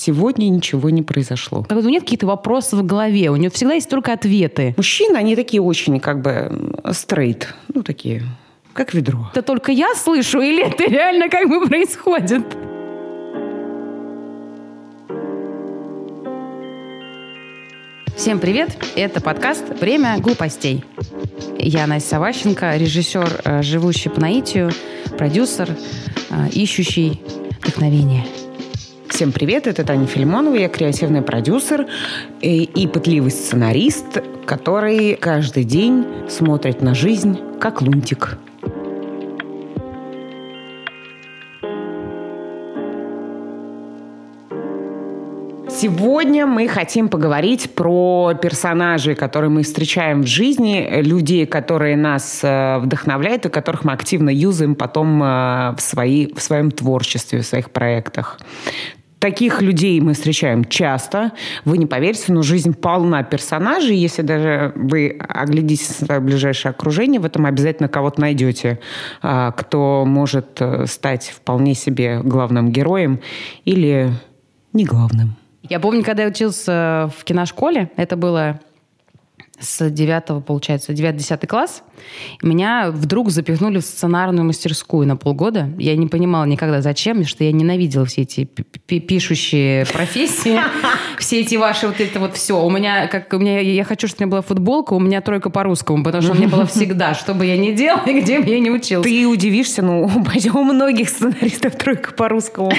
Сегодня ничего не произошло. Как будто нет каких-то вопросов в голове. У него всегда есть только ответы. Мужчины, они такие очень как бы стрейт. Ну, такие, как ведро. Это только я слышу или это реально как бы происходит? Всем привет! Это подкаст «Время глупостей». Я Настя Саващенко, режиссер, э, живущий по наитию, продюсер, э, ищущий вдохновение – Всем привет, это Таня Филимонова, я креативный продюсер и, и пытливый сценарист, который каждый день смотрит на жизнь как лунтик. Сегодня мы хотим поговорить про персонажей, которые мы встречаем в жизни, людей, которые нас э, вдохновляют и которых мы активно юзаем потом э, в, свои, в своем творчестве, в своих проектах. Таких людей мы встречаем часто. Вы не поверите, но жизнь полна персонажей. Если даже вы оглядитесь на свое ближайшее окружение, в этом обязательно кого-то найдете, а, кто может э, стать вполне себе главным героем или не главным. Я помню, когда я учился в киношколе, это было с 9, получается, 9-10 класс, меня вдруг запихнули в сценарную мастерскую на полгода. Я не понимала никогда, зачем, потому что я ненавидела все эти пишущие профессии, все эти ваши вот это вот все. У меня, как у меня, я хочу, чтобы у меня была футболка, у меня тройка по русскому, потому что у меня было всегда, что бы я ни делала, где бы я ни училась. Ты удивишься, ну, у многих сценаристов тройка по русскому.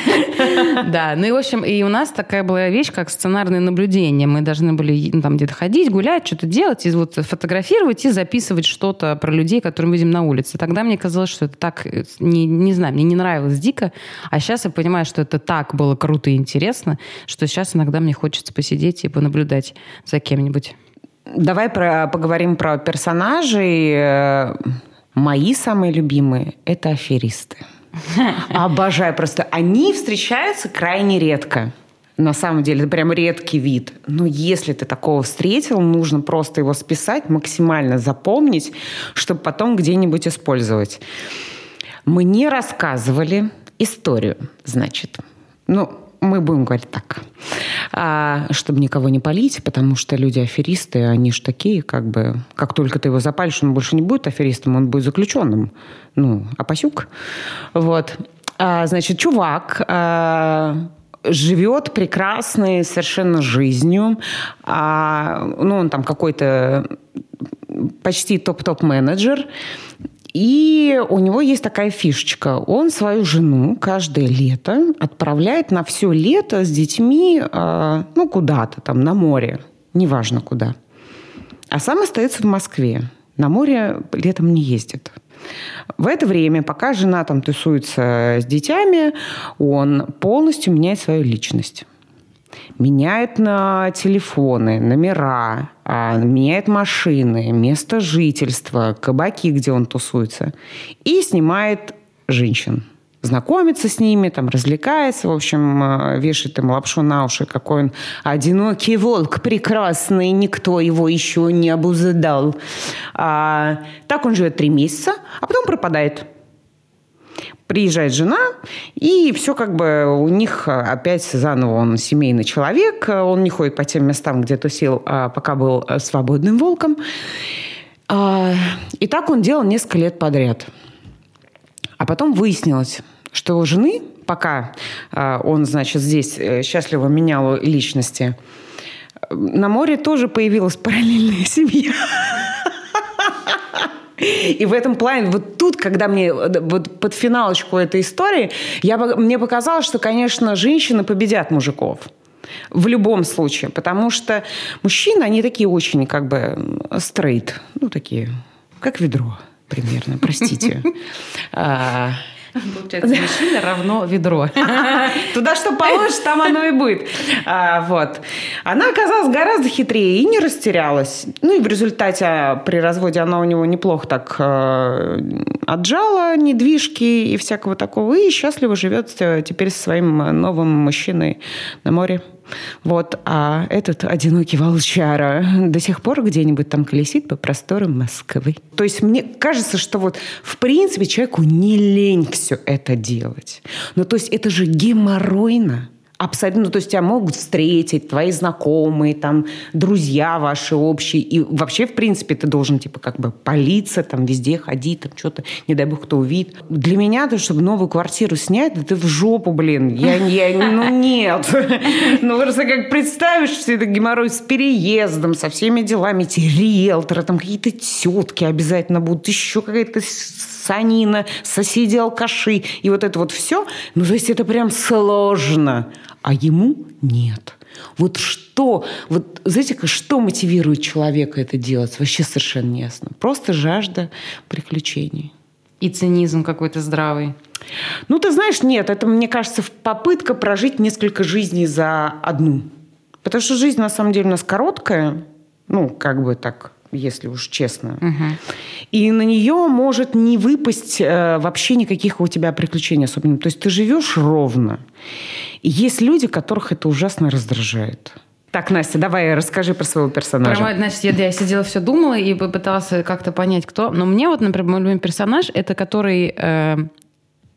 Да, ну и, в общем, и у нас такая была вещь, как сценарное наблюдение. Мы должны были ну, там где-то ходить, гулять, что-то делать, и вот фотографировать и записывать что-то про людей, которые мы видим на улице. Тогда мне казалось, что это так, э, не, не знаю, мне не нравилось дико, а сейчас я понимаю, что это так было круто и интересно, что сейчас иногда мне хочется посидеть и понаблюдать за кем-нибудь. Давай про, поговорим про персонажей. Э, мои самые любимые – это аферисты. Обожаю просто. Они встречаются крайне редко. На самом деле, это прям редкий вид. Но если ты такого встретил, нужно просто его списать, максимально запомнить, чтобы потом где-нибудь использовать. Мне рассказывали историю, значит. Ну, мы будем говорить так, а, чтобы никого не полить, потому что люди аферисты, они же такие, как бы, как только ты его запалишь, он больше не будет аферистом, он будет заключенным. Ну, опасюк. Вот. А, значит, чувак а, живет прекрасной совершенно жизнью. А, ну, он там какой-то почти топ-топ-менеджер. И у него есть такая фишечка. Он свою жену каждое лето отправляет на все лето с детьми, э, ну, куда-то там, на море. Неважно куда. А сам остается в Москве. На море летом не ездит. В это время, пока жена там тусуется с детьми, он полностью меняет свою личность. Меняет на телефоны, номера, а, меняет машины, место жительства, кабаки, где он тусуется, и снимает женщин знакомится с ними, там, развлекается, в общем, э, вешает им лапшу на уши, какой он одинокий волк, прекрасный, никто его еще не обуздал. А, так он живет три месяца, а потом пропадает. Приезжает жена, и все как бы у них опять заново он семейный человек, он не ходит по тем местам, где тусил, а пока был свободным волком. А, и так он делал несколько лет подряд. А потом выяснилось, что у жены, пока а, он, значит, здесь э, счастливо менял личности, на море тоже появилась параллельная семья. И в этом плане, вот тут, когда мне вот под финалочку этой истории, я, мне показалось, что, конечно, женщины победят мужиков. В любом случае. Потому что мужчины, они такие очень как бы стрейт. Ну, такие, как ведро примерно, простите. Получается, мужчина равно ведро. Туда что положишь, там оно и будет. А, вот. Она оказалась гораздо хитрее и не растерялась. Ну и в результате а, при разводе она у него неплохо так э, отжала недвижки и всякого такого. И счастливо живет э, теперь со своим новым мужчиной на море. Вот, а этот одинокий волчара до сих пор где-нибудь там колесит по просторам Москвы. То есть мне кажется, что вот в принципе человеку не лень все это делать. Ну то есть это же геморройно. Абсолютно. Ну, то есть тебя могут встретить, твои знакомые, там, друзья ваши общие. И вообще, в принципе, ты должен, типа, как бы политься, там, везде ходить, там, что-то, не дай бог, кто увидит. Для меня, то, чтобы новую квартиру снять, да ты в жопу, блин. Я, я ну, нет. Ну, просто как представишь все это геморрой с переездом, со всеми делами, эти риэлторы, там, какие-то тетки обязательно будут, еще какая-то санина, соседи алкаши, и вот это вот все. Ну, то есть это прям сложно. А ему нет. Вот что, вот знаете, что мотивирует человека это делать, вообще совершенно не ясно. Просто жажда приключений. И цинизм какой-то здравый. Ну, ты знаешь, нет, это, мне кажется, попытка прожить несколько жизней за одну. Потому что жизнь, на самом деле, у нас короткая, ну, как бы так если уж честно. Угу. И на нее может не выпасть э, вообще никаких у тебя приключений особенно. То есть ты живешь ровно. И есть люди, которых это ужасно раздражает. Так, Настя, давай расскажи про своего персонажа. Про, значит, я, я сидела, все думала и попыталась как-то понять, кто. Но мне вот, например, мой любимый персонаж, это который э,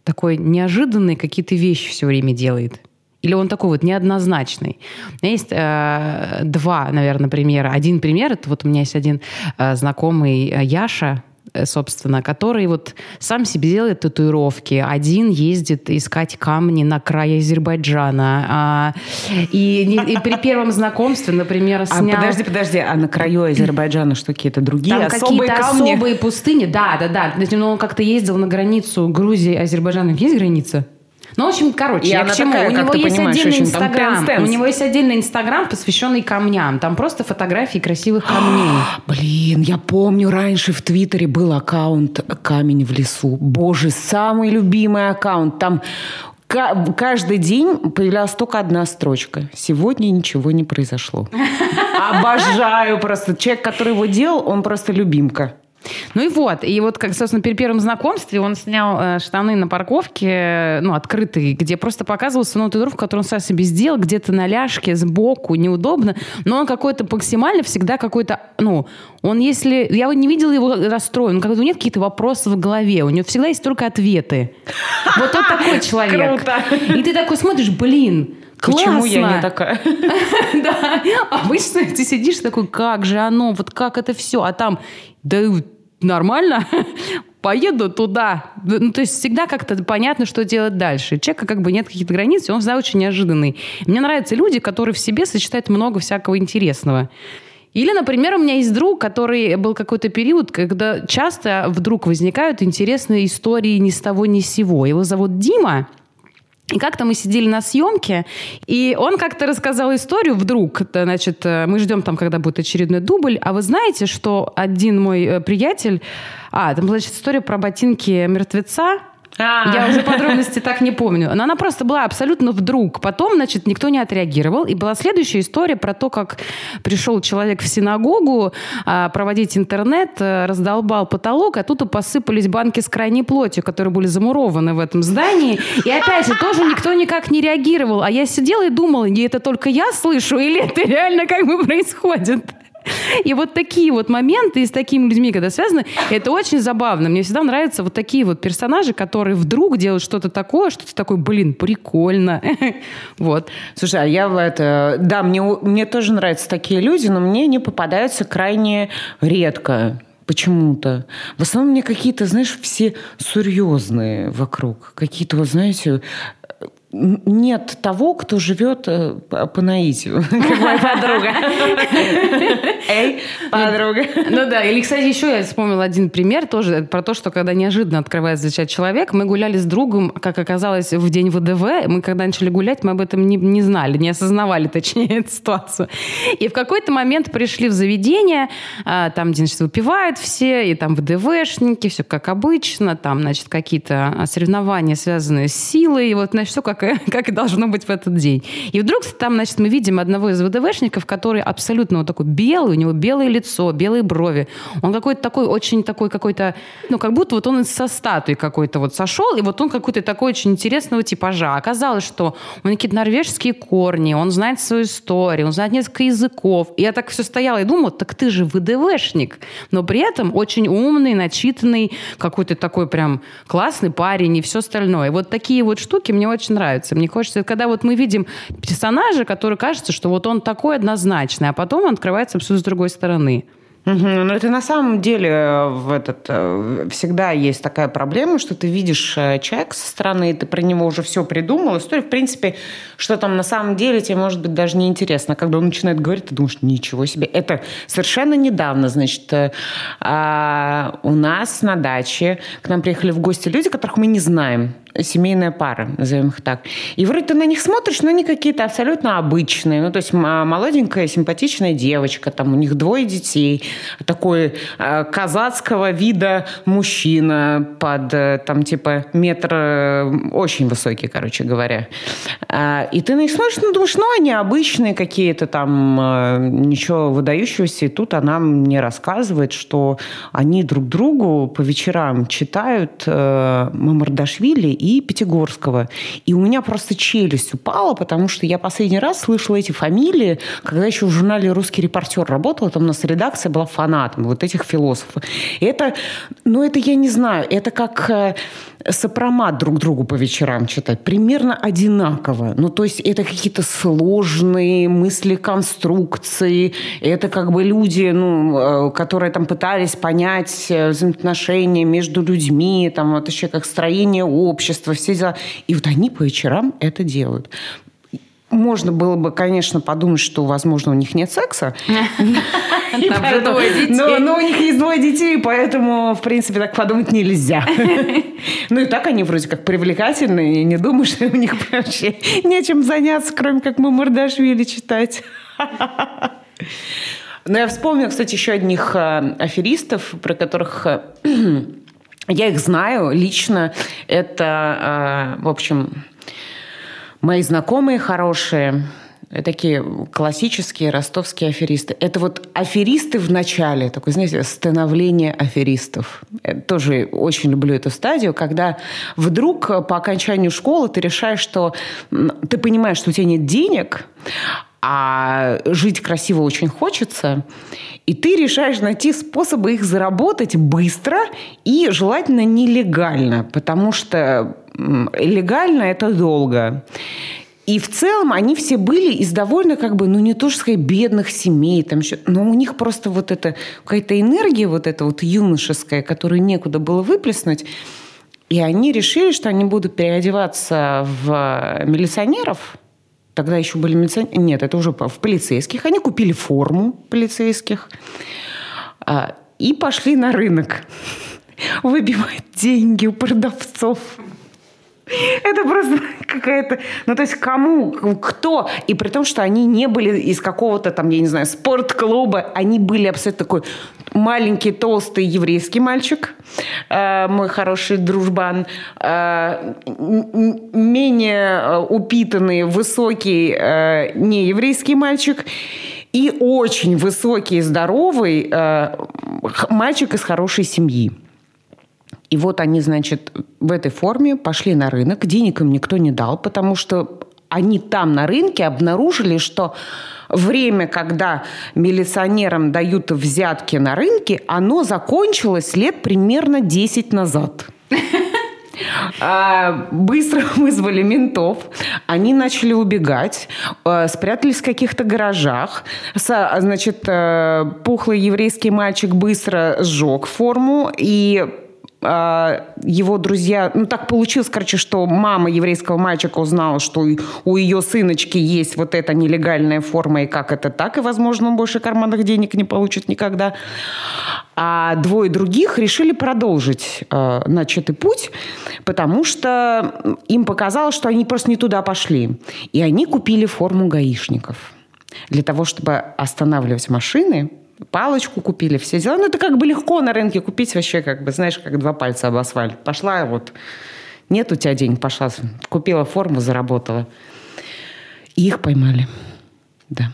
такой неожиданный какие-то вещи все время делает. Или он такой вот неоднозначный? Есть э, два, наверное, примера. Один пример, это вот у меня есть один э, знакомый э, Яша, э, собственно, который вот сам себе делает татуировки. Один ездит искать камни на край Азербайджана. А, и, и при первом знакомстве, например, а, снял... А, подожди, подожди, а на краю Азербайджана что, какие-то другие Там особые какие-то камни? особые пустыни, да, да, да. Ну, он как-то ездил на границу Грузии, Азербайджана. Есть граница? Ну, в общем, короче, и я к чему? Такая, у него есть отдельный Инстаграм. У него есть отдельный Инстаграм, посвященный камням. Там просто фотографии красивых камней. Блин, я помню, раньше в Твиттере был аккаунт «Камень в лесу». Боже, самый любимый аккаунт. Там каждый день появлялась только одна строчка. Сегодня ничего не произошло. Обожаю просто. Человек, который его делал, он просто любимка. Ну и вот, и вот, как, собственно, при первом знакомстве он снял э, штаны на парковке, ну, открытые, где просто показывал свою татуировку, которую он сам себе сделал, где-то на ляжке, сбоку, неудобно, но он какой-то максимально всегда какой-то, ну, он если... Я не видела его расстроен, как у него нет каких-то вопросов в голове, у него всегда есть только ответы. Вот он такой человек. Круто. И ты такой смотришь, блин, Классно. Почему я не такая? Да. Обычно ты сидишь такой, как же оно, вот как это все, а там, да нормально, поеду туда. Ну, то есть всегда как-то понятно, что делать дальше. Человека как бы нет каких-то границ, и он всегда очень неожиданный. Мне нравятся люди, которые в себе сочетают много всякого интересного. Или, например, у меня есть друг, который был какой-то период, когда часто вдруг возникают интересные истории ни с того ни с сего. Его зовут Дима. И как-то мы сидели на съемке, и он как-то рассказал историю вдруг, значит, э, мы ждем там, когда будет очередной дубль, а вы знаете, что один мой э, приятель, а, там, значит, история про ботинки мертвеца. Я уже подробности так не помню. Но она просто была абсолютно вдруг. Потом, значит, никто не отреагировал. И была следующая история про то, как пришел человек в синагогу а, проводить интернет, э, раздолбал потолок, а тут посыпались банки с крайней плотью, которые были замурованы в этом здании. И опять же, тоже никто никак не реагировал. А я сидела и думала, не это только я слышу, или это реально как бы происходит? И вот такие вот моменты с такими людьми, когда связаны, это очень забавно. Мне всегда нравятся вот такие вот персонажи, которые вдруг делают что-то такое, что-то такое, блин, прикольно. Вот. Слушай, а я это... Да, мне, мне тоже нравятся такие люди, но мне не попадаются крайне редко почему-то. В основном мне какие-то, знаешь, все серьезные вокруг. Какие-то, вот, знаете, нет того, кто живет э, по наитию, как моя подруга. Эй, подруга. Ну да, или, кстати, еще я вспомнила один пример тоже про то, что когда неожиданно открывается для человек, мы гуляли с другом, как оказалось, в день ВДВ, мы когда начали гулять, мы об этом не, не знали, не осознавали, точнее, эту ситуацию. И в какой-то момент пришли в заведение, а, там, значит, выпивают все, и там ВДВшники, все как обычно, там, значит, какие-то соревнования, связанные с силой, и вот, значит, все как как и должно быть в этот день. И вдруг там, значит, мы видим одного из ВДВшников, который абсолютно вот такой белый, у него белое лицо, белые брови. Он какой-то такой, очень такой какой-то, ну, как будто вот он со статуи какой-то вот сошел, и вот он какой-то такой очень интересного типажа. Оказалось, что у него какие-то норвежские корни, он знает свою историю, он знает несколько языков. И я так все стояла и думала, так ты же ВДВшник, но при этом очень умный, начитанный, какой-то такой прям классный парень и все остальное. И вот такие вот штуки мне очень нравятся раскрываются. Мне хочется, когда вот мы видим персонажа, который кажется, что вот он такой однозначный, а потом он открывается абсолютно с другой стороны. Угу. Но это на самом деле э, в этот, э, всегда есть такая проблема, что ты видишь э, человека со стороны, и ты про него уже все придумал. История, в принципе, что там на самом деле тебе может быть даже не интересно. Когда он начинает говорить, ты думаешь, ничего себе. Это совершенно недавно, значит, а, у нас на даче к нам приехали в гости люди, которых мы не знаем семейная пара, назовем их так. И вроде ты на них смотришь, но они какие-то абсолютно обычные. Ну, то есть молоденькая, симпатичная девочка, там у них двое детей, такой э, казацкого вида мужчина под, э, там, типа, метр, э, очень высокий, короче говоря. Э, и ты на них смотришь, ну, думаешь, ну, они обычные какие-то там, э, ничего выдающегося. И тут она мне рассказывает, что они друг другу по вечерам читают э, Мамардашвили и Пятигорского. И у меня просто челюсть упала, потому что я последний раз слышала эти фамилии, когда еще в журнале «Русский репортер» работала, там у нас редакция была фанатом вот этих философов. Это, ну это я не знаю, это как э, сопромат друг другу по вечерам читать. Примерно одинаково. Ну, то есть это какие-то сложные мысли, конструкции. Это как бы люди, ну, э, которые там пытались понять э, взаимоотношения между людьми, там вот еще как строение общества, все дела. И вот они по вечерам это делают можно было бы, конечно, подумать, что, возможно, у них нет секса. Но, у них есть двое детей, поэтому, в принципе, так подумать нельзя. Ну и так они вроде как привлекательные, и не думаю, что у них вообще нечем заняться, кроме как мы Мордашвили читать. Но я вспомнила, кстати, еще одних э, аферистов, про которых э, я их знаю лично. Это, э, в общем, мои знакомые хорошие, такие классические ростовские аферисты. Это вот аферисты в начале, такое, знаете, становление аферистов. Я тоже очень люблю эту стадию, когда вдруг по окончанию школы ты решаешь, что ты понимаешь, что у тебя нет денег, а жить красиво очень хочется, и ты решаешь найти способы их заработать быстро и желательно нелегально, потому что легально это долго. И в целом они все были из довольно как бы, ну не то что сказать, бедных семей, там еще, но у них просто вот эта какая-то энергия вот эта вот юношеская, которую некуда было выплеснуть. И они решили, что они будут переодеваться в милиционеров. Тогда еще были милиционеры. Нет, это уже в полицейских. Они купили форму полицейских а, и пошли на рынок выбивать деньги у продавцов. Это просто какая-то... Ну, то есть кому, кто? И при том, что они не были из какого-то там, я не знаю, спортклуба. Они были абсолютно такой маленький, толстый еврейский мальчик, э, мой хороший дружбан, э, менее э, упитанный, высокий, э, нееврейский мальчик и очень высокий, здоровый э, мальчик из хорошей семьи. И вот они, значит, в этой форме пошли на рынок. Денег им никто не дал, потому что они там на рынке обнаружили, что время, когда милиционерам дают взятки на рынке, оно закончилось лет примерно 10 назад. А, быстро вызвали ментов. Они начали убегать, а, спрятались в каких-то гаражах. Значит, э, пухлый еврейский мальчик быстро сжег форму и его друзья... Ну, так получилось, короче, что мама еврейского мальчика узнала, что у ее сыночки есть вот эта нелегальная форма, и как это так, и, возможно, он больше карманных денег не получит никогда. А двое других решили продолжить э, начатый путь, потому что им показалось, что они просто не туда пошли. И они купили форму гаишников для того, чтобы останавливать машины, палочку купили, все дела. Ну, это как бы легко на рынке купить вообще, как бы, знаешь, как два пальца об асфальт. Пошла вот, нет у тебя денег, пошла, купила форму, заработала. И их поймали. Да.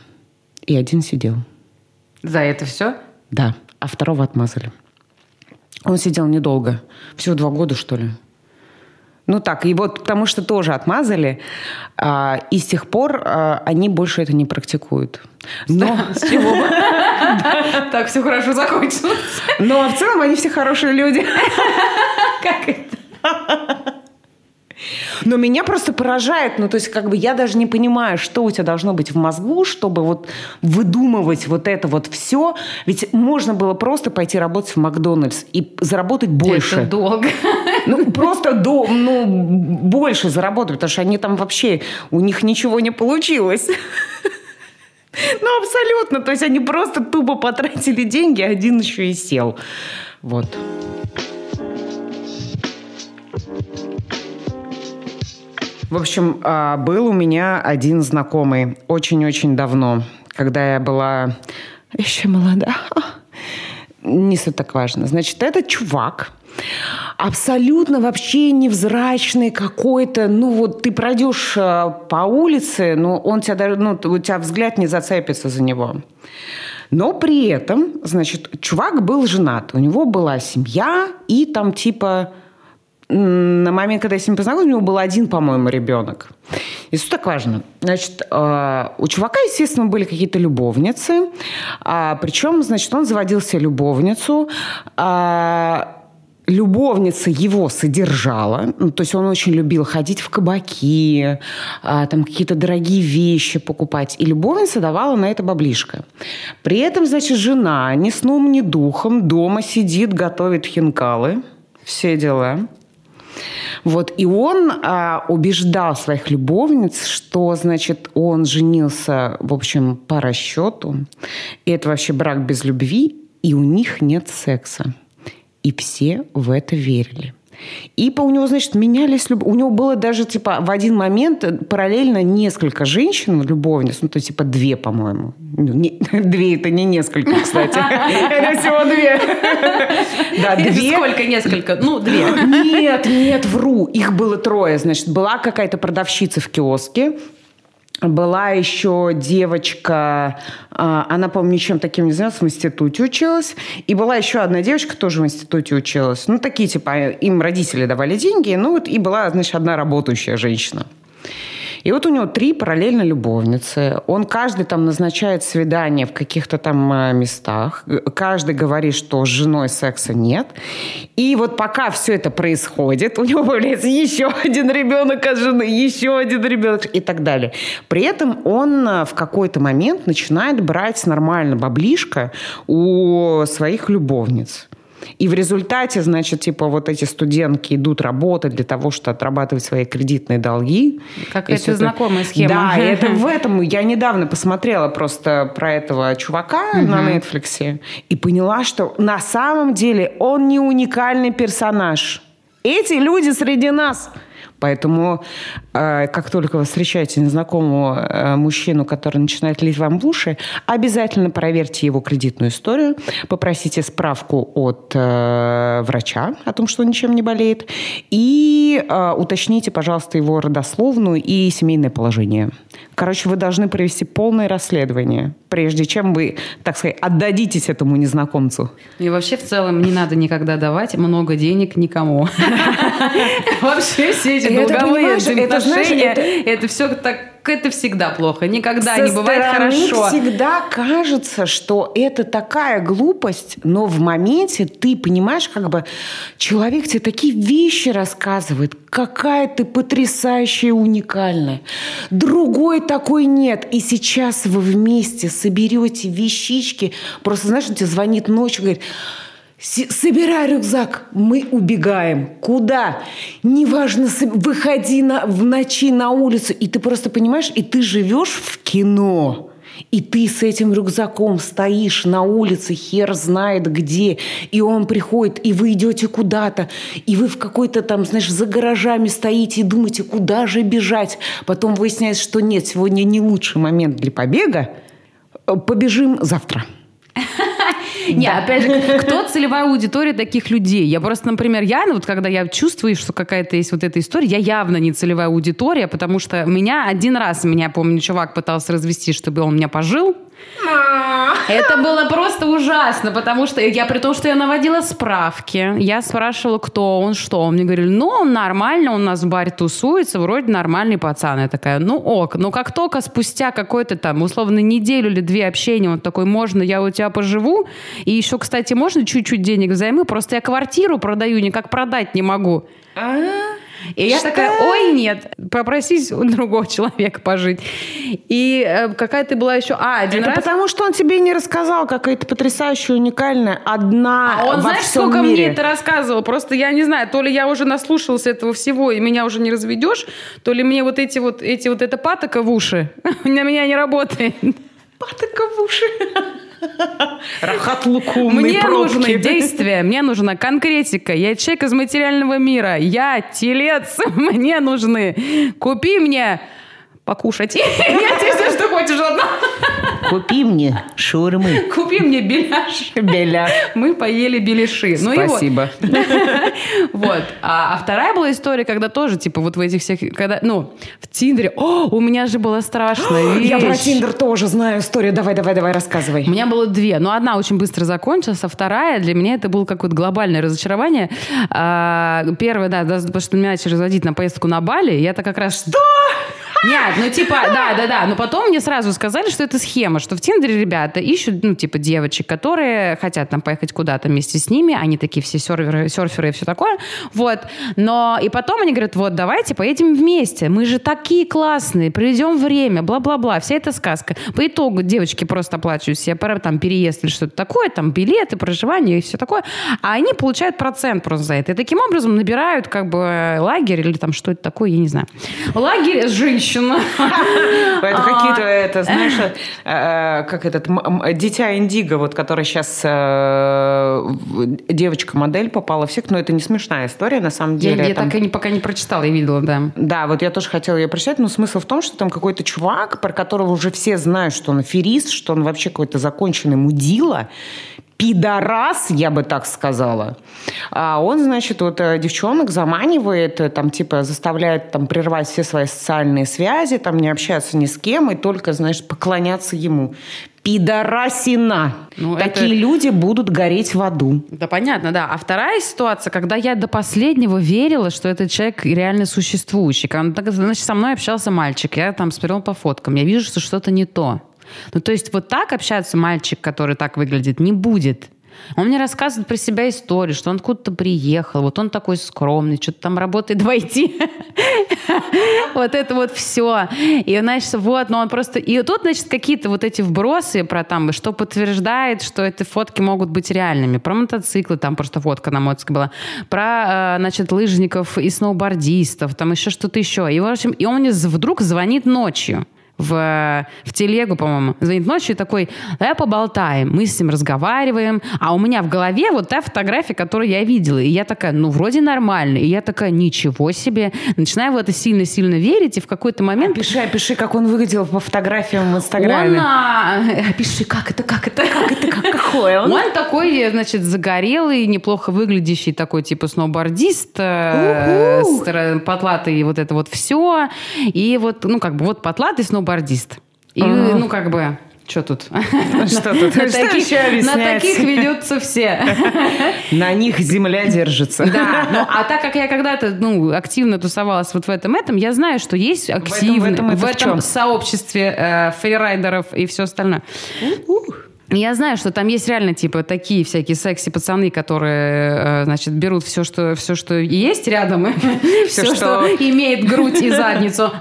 И один сидел. За это все? Да. А второго отмазали. Он сидел недолго. Всего два года, что ли. Ну так, и вот потому что тоже отмазали, а, и с тех пор а, они больше это не практикуют. Но с чего бы? Так все хорошо закончилось. Но в целом они все хорошие люди. Как это? Но меня просто поражает, ну, то есть, как бы я даже не понимаю, что у тебя должно быть в мозгу, чтобы вот выдумывать вот это вот все. Ведь можно было просто пойти работать в Макдональдс и заработать больше. Это долго. Ну, просто до, ну, больше заработать, потому что они там вообще, у них ничего не получилось. Ну, абсолютно. То есть они просто тупо потратили деньги, один еще и сел. Вот. В общем, а, был у меня один знакомый очень-очень давно, когда я была еще молода. Не суть так важно. Значит, этот чувак, абсолютно вообще невзрачный какой-то, ну вот ты пройдешь а, по улице, но он тебя даже, ну, у тебя взгляд не зацепится за него. Но при этом, значит, чувак был женат, у него была семья, и там типа на момент, когда я с ним познакомилась, у него был один, по-моему, ребенок. И что так важно? Значит, э, у чувака, естественно, были какие-то любовницы. А, причем, значит, он заводил себе любовницу. Любовница его содержала, ну, то есть он очень любил ходить в кабаки, а, там какие-то дорогие вещи покупать, и любовница давала на это баблишко. При этом, значит, жена ни сном, ни духом дома сидит, готовит хинкалы, все дела. Вот, и он а, убеждал своих любовниц, что, значит, он женился, в общем, по расчету, и это вообще брак без любви, и у них нет секса. И все в это верили. И у него, значит, менялись... Люб... У него было даже, типа, в один момент параллельно несколько женщин, любовниц, ну, то есть, типа, две, по-моему. Ну, не... Две – это не несколько, кстати. Это всего две. Да, две. Сколько несколько? Ну, две. Нет, нет, вру. Их было трое. Значит, была какая-то продавщица в киоске, была еще девочка, а, она, по-моему, ничем таким не занималась, в институте училась. И была еще одна девочка, тоже в институте училась. Ну, такие, типа, им родители давали деньги. Ну, вот, и была, значит, одна работающая женщина. И вот у него три параллельно любовницы. Он каждый там назначает свидание в каких-то там э, местах. Каждый говорит, что с женой секса нет. И вот пока все это происходит, у него появляется еще один ребенок от жены, еще один ребенок и так далее. При этом он э, в какой-то момент начинает брать нормально баблишко у своих любовниц. И в результате, значит, типа вот эти студентки идут работать для того, чтобы отрабатывать свои кредитные долги. Как это знакомая схема. Да, это в этом. Я недавно посмотрела просто про этого чувака угу. на Netflix и поняла, что на самом деле он не уникальный персонаж. Эти люди среди нас – Поэтому э, как только вы встречаете незнакомого э, мужчину, который начинает лить вам в уши, обязательно проверьте его кредитную историю, попросите справку от э, врача о том, что он ничем не болеет, и уточните, пожалуйста, его родословную и семейное положение. Короче, вы должны провести полное расследование, прежде чем вы, так сказать, отдадитесь этому незнакомцу. И вообще в целом не надо никогда давать много денег никому. Вообще все эти долговые отношения, это все так это всегда плохо. Никогда Со не бывает хорошо. всегда кажется, что это такая глупость, но в моменте ты понимаешь, как бы человек тебе такие вещи рассказывает, какая ты потрясающая, уникальная. Другой такой нет. И сейчас вы вместе соберете вещички. Просто, знаешь, он тебе звонит ночью, говорит, Собирай рюкзак, мы убегаем. Куда? Неважно, выходи на, в ночи на улицу. И ты просто понимаешь, и ты живешь в кино. И ты с этим рюкзаком стоишь на улице, хер знает где, и он приходит, и вы идете куда-то, и вы в какой-то там, знаешь, за гаражами стоите и думаете, куда же бежать. Потом выясняется, что нет, сегодня не лучший момент для побега. Побежим завтра. Не, опять же, кто целевая аудитория таких людей? Я просто, например, я, ну, вот когда я чувствую, что какая-то есть вот эта история, я явно не целевая аудитория, потому что меня один раз, меня, помню, чувак пытался развести, чтобы он меня пожил, это было просто ужасно, потому что я при том, что я наводила справки, я спрашивала, кто он, что. Он мне говорили, ну, он нормально, он у нас в баре тусуется, вроде нормальный пацан. Я такая, ну ок. Но как только спустя какой-то там, условно, неделю или две общения, он такой, можно, я у тебя поживу, и еще, кстати, можно чуть-чуть денег взаймы, просто я квартиру продаю, никак продать не могу. А? И я такая, ой, нет, попросись у другого человека пожить. И э, какая-то была еще... А, один Это раз... потому, что он тебе не рассказал, какая-то потрясающая, уникальная, одна А он, во знаешь, всем сколько мире. мне это рассказывал? Просто я не знаю, то ли я уже наслушалась этого всего, и меня уже не разведешь, то ли мне вот эти вот, эти вот эта патока в уши на меня не работает. Патока в уши. Рахат лукумные Мне пробки. нужны действия, мне нужна конкретика. Я человек из материального мира, я телец, мне нужны. Купи мне покушать. Я тебе все, что хочешь, одно. Купи мне шаурмы. Купи мне беляш. Беляш. Мы поели беляши. Ну вот. Спасибо. Вот. А, а вторая была история, когда тоже, типа, вот в этих всех, когда, ну, в Тиндере, о, у меня же была страшная вещь. Я про Тиндер тоже знаю историю. Давай, давай, давай, рассказывай. У меня было две, но одна очень быстро закончилась, а вторая для меня это было какое-то глобальное разочарование. А, первое, да, да, потому что меня начали разводить на поездку на Бали, я-то как раз... Что? Нет, ну типа, да, да, да. Но потом мне сразу сказали, что это схема, что в Тиндере ребята ищут, ну, типа, девочек, которые хотят там поехать куда-то вместе с ними. Они такие все серверы, серферы и все такое. Вот. Но и потом они говорят, вот, давайте поедем вместе. Мы же такие классные, проведем время, бла-бла-бла. Вся эта сказка. По итогу девочки просто оплачивают себе пора- там переезд или что-то такое, там билеты, проживание и все такое. А они получают процент просто за это. И таким образом набирают как бы лагерь или там что это такое, я не знаю. Лагерь женщин. Это А. какие-то, это, знаешь, э, э, как этот дитя Индиго, вот, который сейчас девочка-модель попала в секту, но это не смешная история, на самом деле. я так и пока не прочитала, я видела, да. Да, вот я тоже хотела ее прочитать, но смысл в том, что там какой-то чувак, про которого уже все знают, что он аферист, что он вообще какой-то законченный мудила, пидорас, я бы так сказала. А он, значит, вот э, девчонок заманивает, э, там, типа, заставляет там прервать все свои социальные связи, там, не общаться ни с кем и только, знаешь, поклоняться ему. Пидорасина. Ну, Такие это- люди будут гореть в аду. Да, понятно, да. А вторая ситуация, когда я до последнего верила, что этот человек реально существующий. Когда, значит, со мной общался мальчик, я там смотрела по фоткам, я вижу, что что-то не то. Ну, то есть вот так общаться мальчик, который так выглядит, не будет. Он мне рассказывает про себя историю, что он откуда-то приехал, вот он такой скромный, что-то там работает в IT. Вот это вот все. И, значит, вот, но он просто... И тут, значит, какие-то вот эти вбросы про там, что подтверждает, что эти фотки могут быть реальными. Про мотоциклы, там просто фотка на мотоцикле была. Про, э, значит, лыжников и сноубордистов, там еще что-то еще. И, в общем, и он мне вдруг звонит ночью в, в телегу, по-моему, звонит ночью и такой, давай поболтаем. Мы с ним разговариваем, а у меня в голове вот та фотография, которую я видела. И я такая, ну, вроде нормально. И я такая, ничего себе. Начинаю в это сильно-сильно верить, и в какой-то момент... Пиши, опиши, как он выглядел по фотографиям в Он, Инстаграме. а, опиши, как это, как это, как это, как Какой он? Он такой, значит, загорелый, неплохо выглядящий, такой типа сноубордист, э, потлатый, и вот это вот все. И вот, ну, как бы, вот потлатый сноубордист. И, Ага. ну, как бы, что тут? Что тут? На таких- ведутся все. На них земля держится. Да, ну, а так как я когда-то ну, активно тусовалась вот в этом этом, я знаю, что есть активно в этом сообществе э, фрирайдеров и все остальное. Я знаю, что там есть реально типа такие всякие секси-пацаны, которые, э, значит, берут все, что, все, что есть рядом, все, что- имеет грудь и задницу.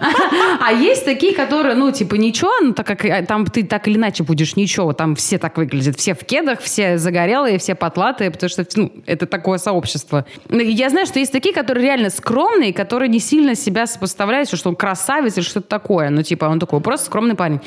А есть такие, которые, ну, типа, ничего, ну, так как э, там ты так или иначе будешь ничего, там все так выглядят, все в кедах, все загорелые, все потлатые, потому что, ну, это такое сообщество. Ну, Я знаю, что есть такие, которые реально скромные, которые не сильно себя сопоставляют, что он красавец или что-то такое. Ну, типа, он такой просто скромный парень.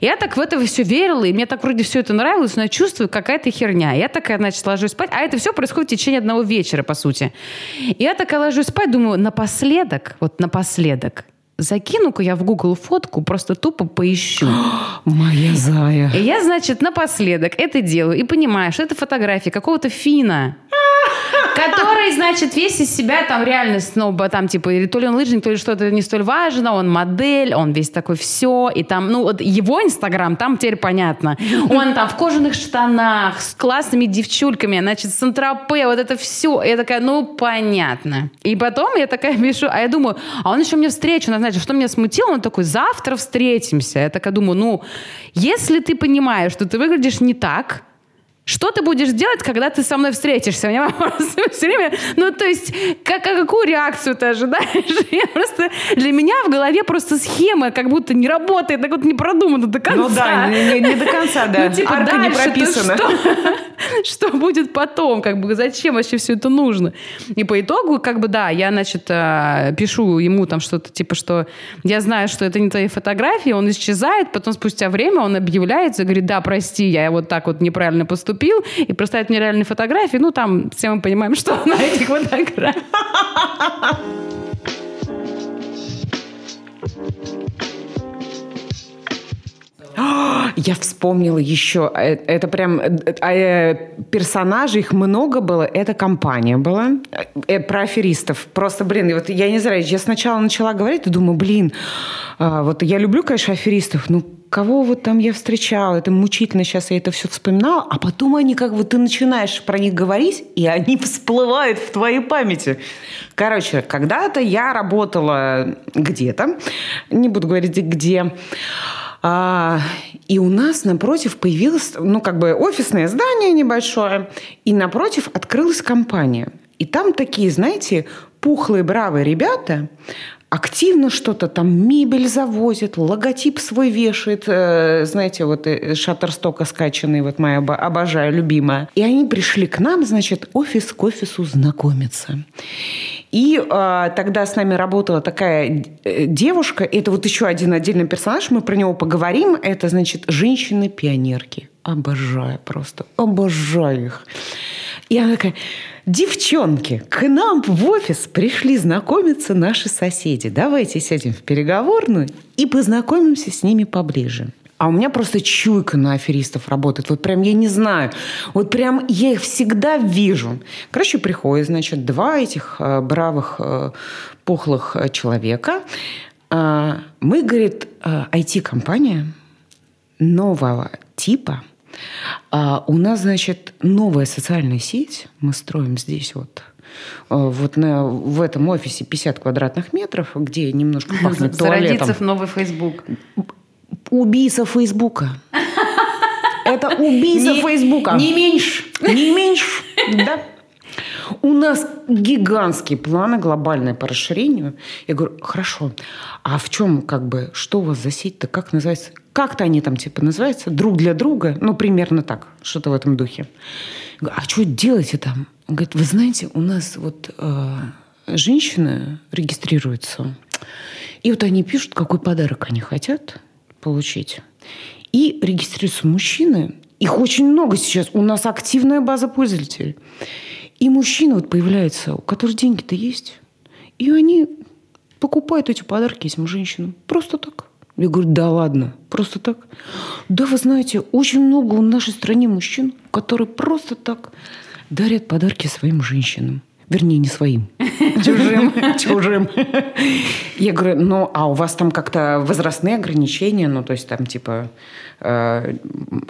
Я так в это все верила, и мне так вроде все это нравилось, но я чувствую, какая-то херня. Я такая, значит, ложусь спать, а это все происходит в течение одного вечера, по сути. И я такая ложусь спать, думаю, напоследок, вот напоследок, закину-ка я в Google фотку, просто тупо поищу. Моя зая. И я, значит, напоследок это делаю и понимаю, что это фотография какого-то фина, который, значит, весь из себя там реально сноуба, там типа, или то ли он лыжник, то ли что-то не столь важно, он модель, он весь такой все, и там, ну, вот его инстаграм, там теперь понятно. Он там в кожаных штанах, с классными девчульками, значит, с антропе, вот это все. Я такая, ну, понятно. И потом я такая пишу, а я думаю, а он еще мне встречу назначил, что меня смутило, он такой, завтра встретимся. Я такая думаю, ну, если ты понимаешь, что ты выглядишь не так, что ты будешь делать, когда ты со мной встретишься? У меня вопрос все время, ну, то есть, как, а какую реакцию ты ожидаешь? Я просто, для меня в голове просто схема как будто не работает, так вот не продумана до конца. Ну да, не, не, не до конца, да. Ну, типа, Арка не дальше-то прописана. Что, что будет потом? Как бы зачем вообще все это нужно? И по итогу, как бы, да, я, значит, э, пишу ему там что-то типа, что я знаю, что это не твои фотографии, он исчезает, потом спустя время он объявляется и говорит, да, прости, я вот так вот неправильно поступил, и представит мне реальные фотографии. Ну, там все мы понимаем, что на этих фотографиях. Я вспомнила еще, э, это прям э, э, персонажей, их много было, это компания была про аферистов. Просто, блин, вот я не знаю, я сначала начала говорить и думаю, блин, а, вот я люблю, конечно, аферистов, ну кого вот там я встречала, это мучительно сейчас я это все вспоминала, а потом они как бы ты начинаешь про них говорить, и они всплывают в твоей памяти. Короче, когда-то я работала где-то, не буду говорить где, а, и у нас напротив появилось, ну, как бы офисное здание небольшое, и напротив открылась компания. И там такие, знаете, пухлые, бравые ребята, активно что-то там, мебель завозит, логотип свой вешает, э, знаете, вот э, шаттерстока скачанный, вот моя обо- обожаю, любимая. И они пришли к нам, значит, офис к офису знакомиться. И э, тогда с нами работала такая э, девушка, это вот еще один отдельный персонаж, мы про него поговорим, это, значит, женщины-пионерки. Обожаю просто, обожаю их. И она такая, девчонки, к нам в офис пришли знакомиться наши соседи. Давайте сядем в переговорную и познакомимся с ними поближе. А у меня просто чуйка на аферистов работает. Вот прям я не знаю. Вот прям я их всегда вижу. Короче, приходят, значит, два этих э, бравых, э, пухлых э, человека. Э, мы, говорит, э, IT-компания нового типа. А у нас, значит, новая социальная сеть. Мы строим здесь вот э, вот на, в этом офисе 50 квадратных метров, где немножко пахнет туалетом. Зародится в новый Facebook. Убийца Фейсбука. Это убийца Не- Фейсбука. Не меньше. Не меньше. Да. У нас гигантские планы глобальные по расширению. Я говорю, хорошо, а в чем, как бы, что у вас за сеть-то, как называется? Как-то они там, типа, называются, друг для друга, ну, примерно так, что-то в этом духе. Я говорю, а что делаете там? Он говорит, вы знаете, у нас вот э, женщины регистрируются, и вот они пишут, какой подарок они хотят получить. И регистрируются мужчины. Их очень много сейчас. У нас активная база пользователей. И мужчины вот появляются, у которых деньги-то есть. И они покупают эти подарки этим женщинам. Просто так. Я говорю, да ладно, просто так. Да, вы знаете, очень много в нашей стране мужчин, которые просто так дарят подарки своим женщинам. Вернее, не своим. Чужим. Чужим. Я говорю, ну, а у вас там как-то возрастные ограничения? Ну, то есть там типа, э,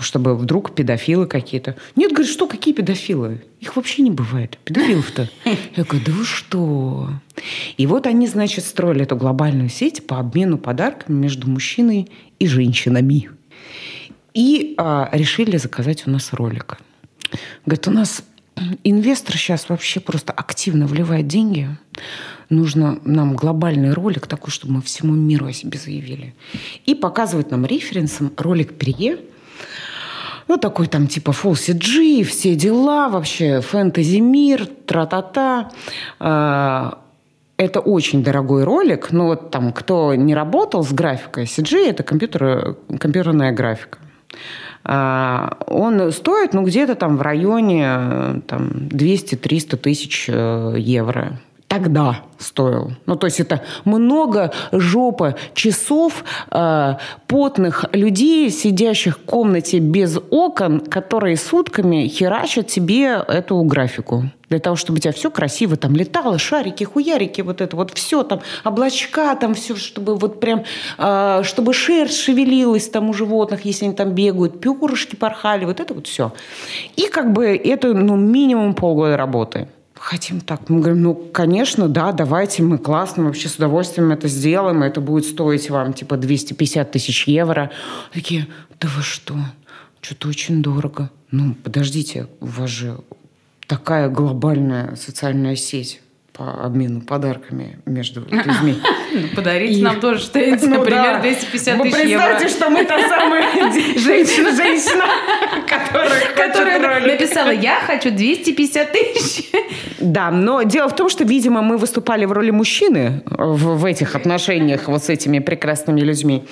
чтобы вдруг педофилы какие-то. Нет, говорит, что, какие педофилы? Их вообще не бывает. Педофилов-то. Я говорю, да вы что? И вот они, значит, строили эту глобальную сеть по обмену подарками между мужчиной и женщинами. И а, решили заказать у нас ролик. Говорит, у нас инвестор сейчас вообще просто активно вливает деньги. Нужно нам глобальный ролик такой, чтобы мы всему миру о себе заявили. И показывает нам референсом ролик Перье. Ну, такой там типа Full CG, все дела, вообще фэнтези мир, тра-та-та. А, Это очень дорогой ролик, но вот там, кто не работал с графикой, CG – это компьютер, компьютерная графика. А, Он стоит, ну, где-то там в районе э, там, 200-300 тысяч э, евро. Тогда стоил. Ну, то есть это много жопа часов э, потных людей, сидящих в комнате без окон, которые сутками херачат тебе эту графику. Для того, чтобы у тебя все красиво там летало, шарики, хуярики, вот это вот все там, облачка там все, чтобы вот прям, э, чтобы шерсть шевелилась там у животных, если они там бегают, перышки порхали, вот это вот все. И как бы это, ну, минимум полгода работы. Хотим так. Мы говорим, ну, конечно, да, давайте, мы классно, вообще с удовольствием это сделаем, это будет стоить вам типа 250 тысяч евро. Такие, да вы что? что-то очень дорого. Ну, подождите, у вас же такая глобальная социальная сеть по обмену подарками между людьми. Ну, подарите нам тоже что-нибудь, например, 250 тысяч евро. Представьте, что мы та самая женщина, которая написала, я хочу 250 тысяч. Да, но дело в том, что, видимо, мы выступали в роли мужчины в, в этих отношениях вот с этими прекрасными людьми.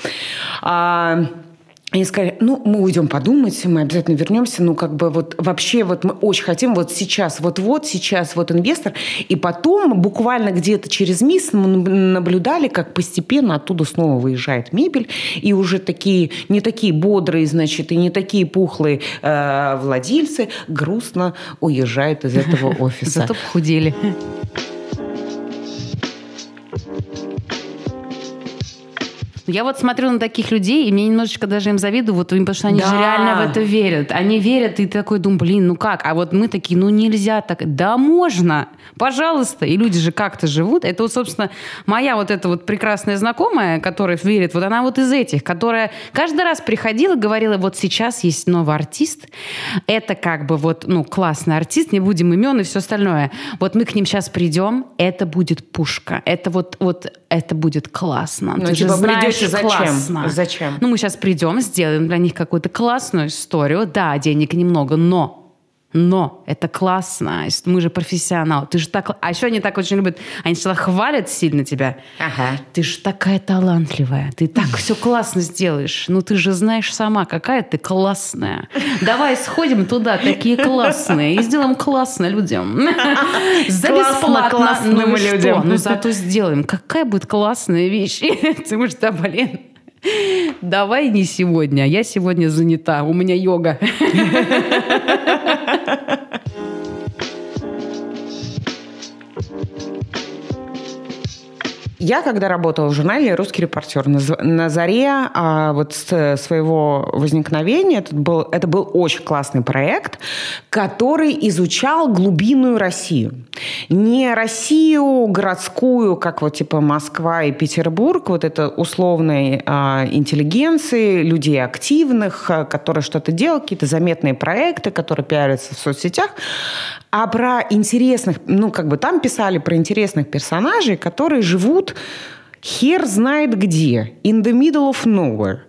Они сказали, ну, мы уйдем подумать, мы обязательно вернемся, ну, как бы вот вообще вот мы очень хотим вот сейчас, вот-вот, сейчас вот инвестор. И потом буквально где-то через месяц мы наблюдали, как постепенно оттуда снова выезжает мебель, и уже такие, не такие бодрые, значит, и не такие пухлые э, владельцы грустно уезжают из этого офиса. Зато похудели. Я вот смотрю на таких людей, и мне немножечко даже им завидую, вот им, потому что они же Да. реально в это верят. Они верят, и ты такой думаешь, блин, ну как? А вот мы такие, ну нельзя так. Да можно, пожалуйста. И люди же как-то живут. Это вот, собственно, моя вот эта вот прекрасная знакомая, которая верит, вот она вот из этих, которая каждый раз приходила, говорила, вот сейчас есть новый артист, это как бы вот, ну, классный артист, не будем имен и все остальное. Вот мы к ним сейчас придем, это будет пушка. Это вот, вот это будет классно. Ну, Ты же типа, придете, зачем? классно. Зачем? Ну, мы сейчас придем, сделаем для них какую-то классную историю. Да, денег немного, но но это классно. Мы же профессионал. Ты же так... А еще они так очень любят... Они сначала хвалят сильно тебя. Ага. Ты же такая талантливая. Ты так все классно сделаешь. Ну, ты же знаешь сама, какая ты классная. Давай сходим туда, такие классные, и сделаем классно людям. За бесплатно. ну что? Ну, зато сделаем. Какая будет классная вещь. Ты можешь, да, блин. Давай не сегодня. Я сегодня занята. У меня йога. thank you Я, когда работала в журнале «Русский репортер», на, на заре а, вот своего возникновения, это был, это был очень классный проект, который изучал глубинную Россию. Не Россию городскую, как вот типа Москва и Петербург, вот это условной а, интеллигенции, людей активных, а, которые что-то делают, какие-то заметные проекты, которые пиарятся в соцсетях, а про интересных, ну, как бы там писали про интересных персонажей, которые живут хер знает где, in the middle of nowhere.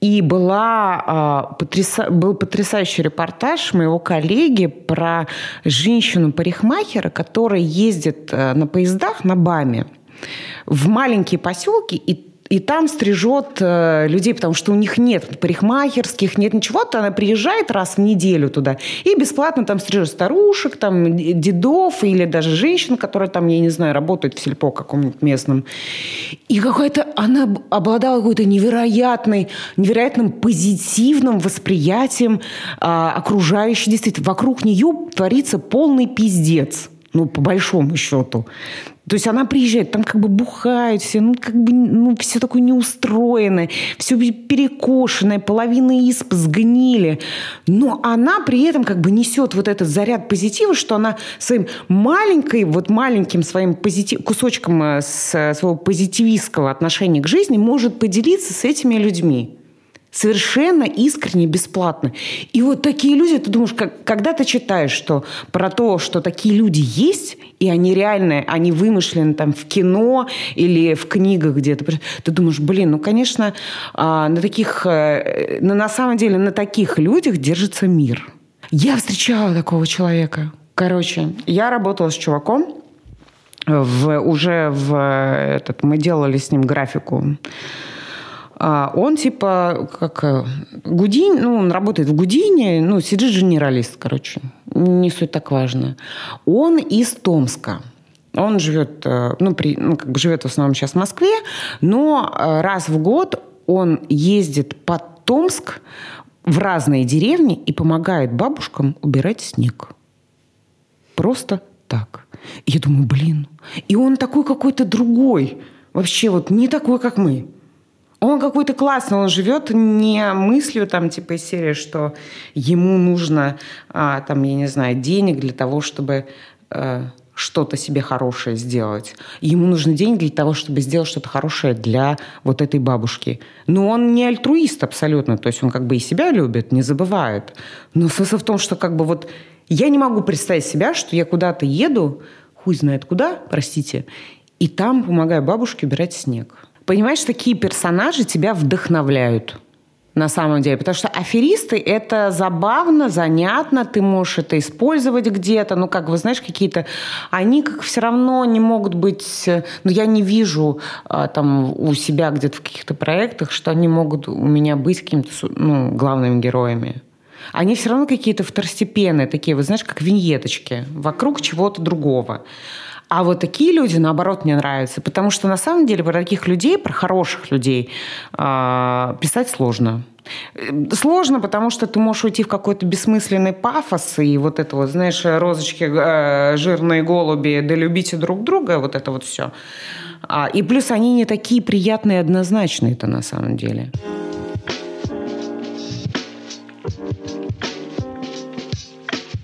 И была, а, потряса- был потрясающий репортаж моего коллеги про женщину-парикмахера, которая ездит э, на поездах на БАМе в маленькие поселки и и там стрижет э, людей, потому что у них нет парикмахерских, нет ничего. То она приезжает раз в неделю туда и бесплатно там стрижет старушек, там дедов или даже женщин, которые там, я не знаю, работают в сельпо каком-нибудь местном. И какая-то она обладала какой-то невероятной, невероятным позитивным восприятием а, окружающей действительно. Вокруг нее творится полный пиздец. Ну, по большому счету. То есть она приезжает, там как бы бухают все, ну, как бы, ну, все такое неустроенное, все перекошенное, половина исп сгнили. Но она при этом как бы несет вот этот заряд позитива, что она своим маленькой, вот маленьким своим позитив, кусочком э, с- своего позитивистского отношения к жизни может поделиться с этими людьми совершенно искренне, бесплатно. И вот такие люди, ты думаешь, как, когда ты читаешь что, про то, что такие люди есть, и они реальные, они вымышлены там в кино или в книгах где-то, ты думаешь, блин, ну, конечно, а, на таких, э, на, на самом деле на таких людях держится мир. Я встречала такого человека. Короче, я работала с чуваком, в, уже в этот, мы делали с ним графику он типа как э, Гудин, ну, он работает в Гудине, ну, сидит генералист, короче. Не суть так важно. Он из Томска. Он живет, э, ну, при, ну, как бы живет в основном сейчас в Москве, но э, раз в год он ездит под Томск в разные деревни и помогает бабушкам убирать снег. Просто так. И я думаю, блин. И он такой какой-то другой. Вообще вот не такой, как мы. Он какой-то классный, он живет не мыслью там типа из серии, что ему нужно а, там, я не знаю, денег для того, чтобы а, что-то себе хорошее сделать. Ему нужны деньги для того, чтобы сделать что-то хорошее для вот этой бабушки. Но он не альтруист абсолютно, то есть он как бы и себя любит, не забывает. Но смысл в том, что как бы вот я не могу представить себя, что я куда-то еду, хуй знает куда, простите, и там помогаю бабушке убирать снег. Понимаешь, такие персонажи тебя вдохновляют на самом деле. Потому что аферисты – это забавно, занятно, ты можешь это использовать где-то. Ну, как вы знаешь, какие-то... Они как все равно не могут быть... Ну, я не вижу а, там у себя где-то в каких-то проектах, что они могут у меня быть какими-то ну, главными героями. Они все равно какие-то второстепенные, такие, вы знаешь, как виньеточки вокруг чего-то другого. А вот такие люди, наоборот, мне нравятся, потому что на самом деле про таких людей, про хороших людей э, писать сложно. Сложно, потому что ты можешь уйти в какой-то бессмысленный пафос, и вот это вот, знаешь, розочки, э, жирные голуби, да любите друг друга, вот это вот все. А, и плюс они не такие приятные однозначные-то на самом деле.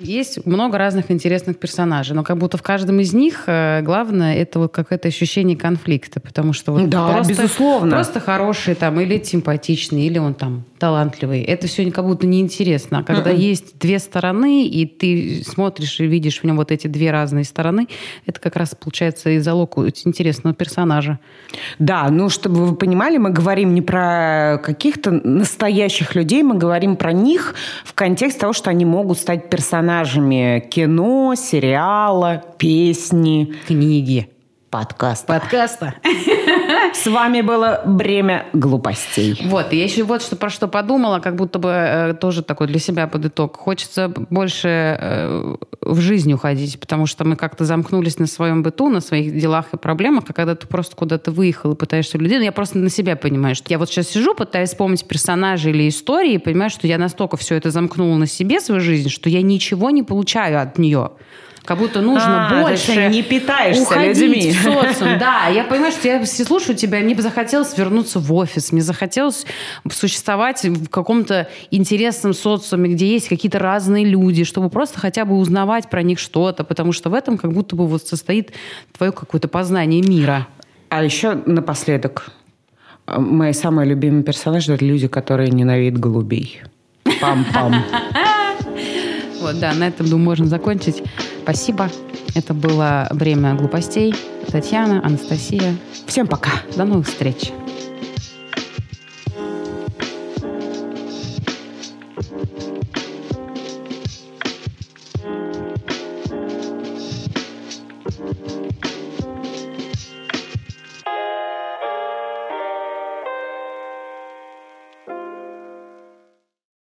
Есть много разных интересных персонажей, но как будто в каждом из них э, главное это вот какое-то ощущение конфликта, потому что вот да, просто, безусловно. просто хороший там или симпатичный, или он там талантливый. Это все как будто неинтересно. А когда mm-hmm. есть две стороны, и ты смотришь и видишь в нем вот эти две разные стороны, это как раз получается и залог интересного персонажа. Да, ну чтобы вы понимали, мы говорим не про каких-то настоящих людей, мы говорим про них в контексте того, что они могут стать персонажами кино, сериала, песни. Книги. Подкаста. Подкаста. С вами было «Бремя глупостей». Вот, я еще вот что, про что подумала, как будто бы э, тоже такой для себя под итог. Хочется больше э, в жизнь уходить, потому что мы как-то замкнулись на своем быту, на своих делах и проблемах, а когда ты просто куда-то выехал и пытаешься людей, ну, я просто на себя понимаю, что я вот сейчас сижу, пытаюсь вспомнить персонажей или истории, и понимаю, что я настолько все это замкнула на себе, свою жизнь, что я ничего не получаю от нее. Как будто нужно а, больше не питаешься уходить людьми. в социум. Да, я понимаю, что я слушаю тебя, мне бы захотелось вернуться в офис, мне захотелось существовать в каком-то интересном социуме, где есть какие-то разные люди, чтобы просто хотя бы узнавать про них что-то, потому что в этом как будто бы вот состоит твое какое-то познание мира. А еще напоследок. Мои самые любимые персонажи – это люди, которые ненавидят голубей. Пам-пам. Вот, да, на этом, думаю, можно закончить. Спасибо. Это было «Время глупостей». Татьяна, Анастасия. Всем пока. До новых встреч.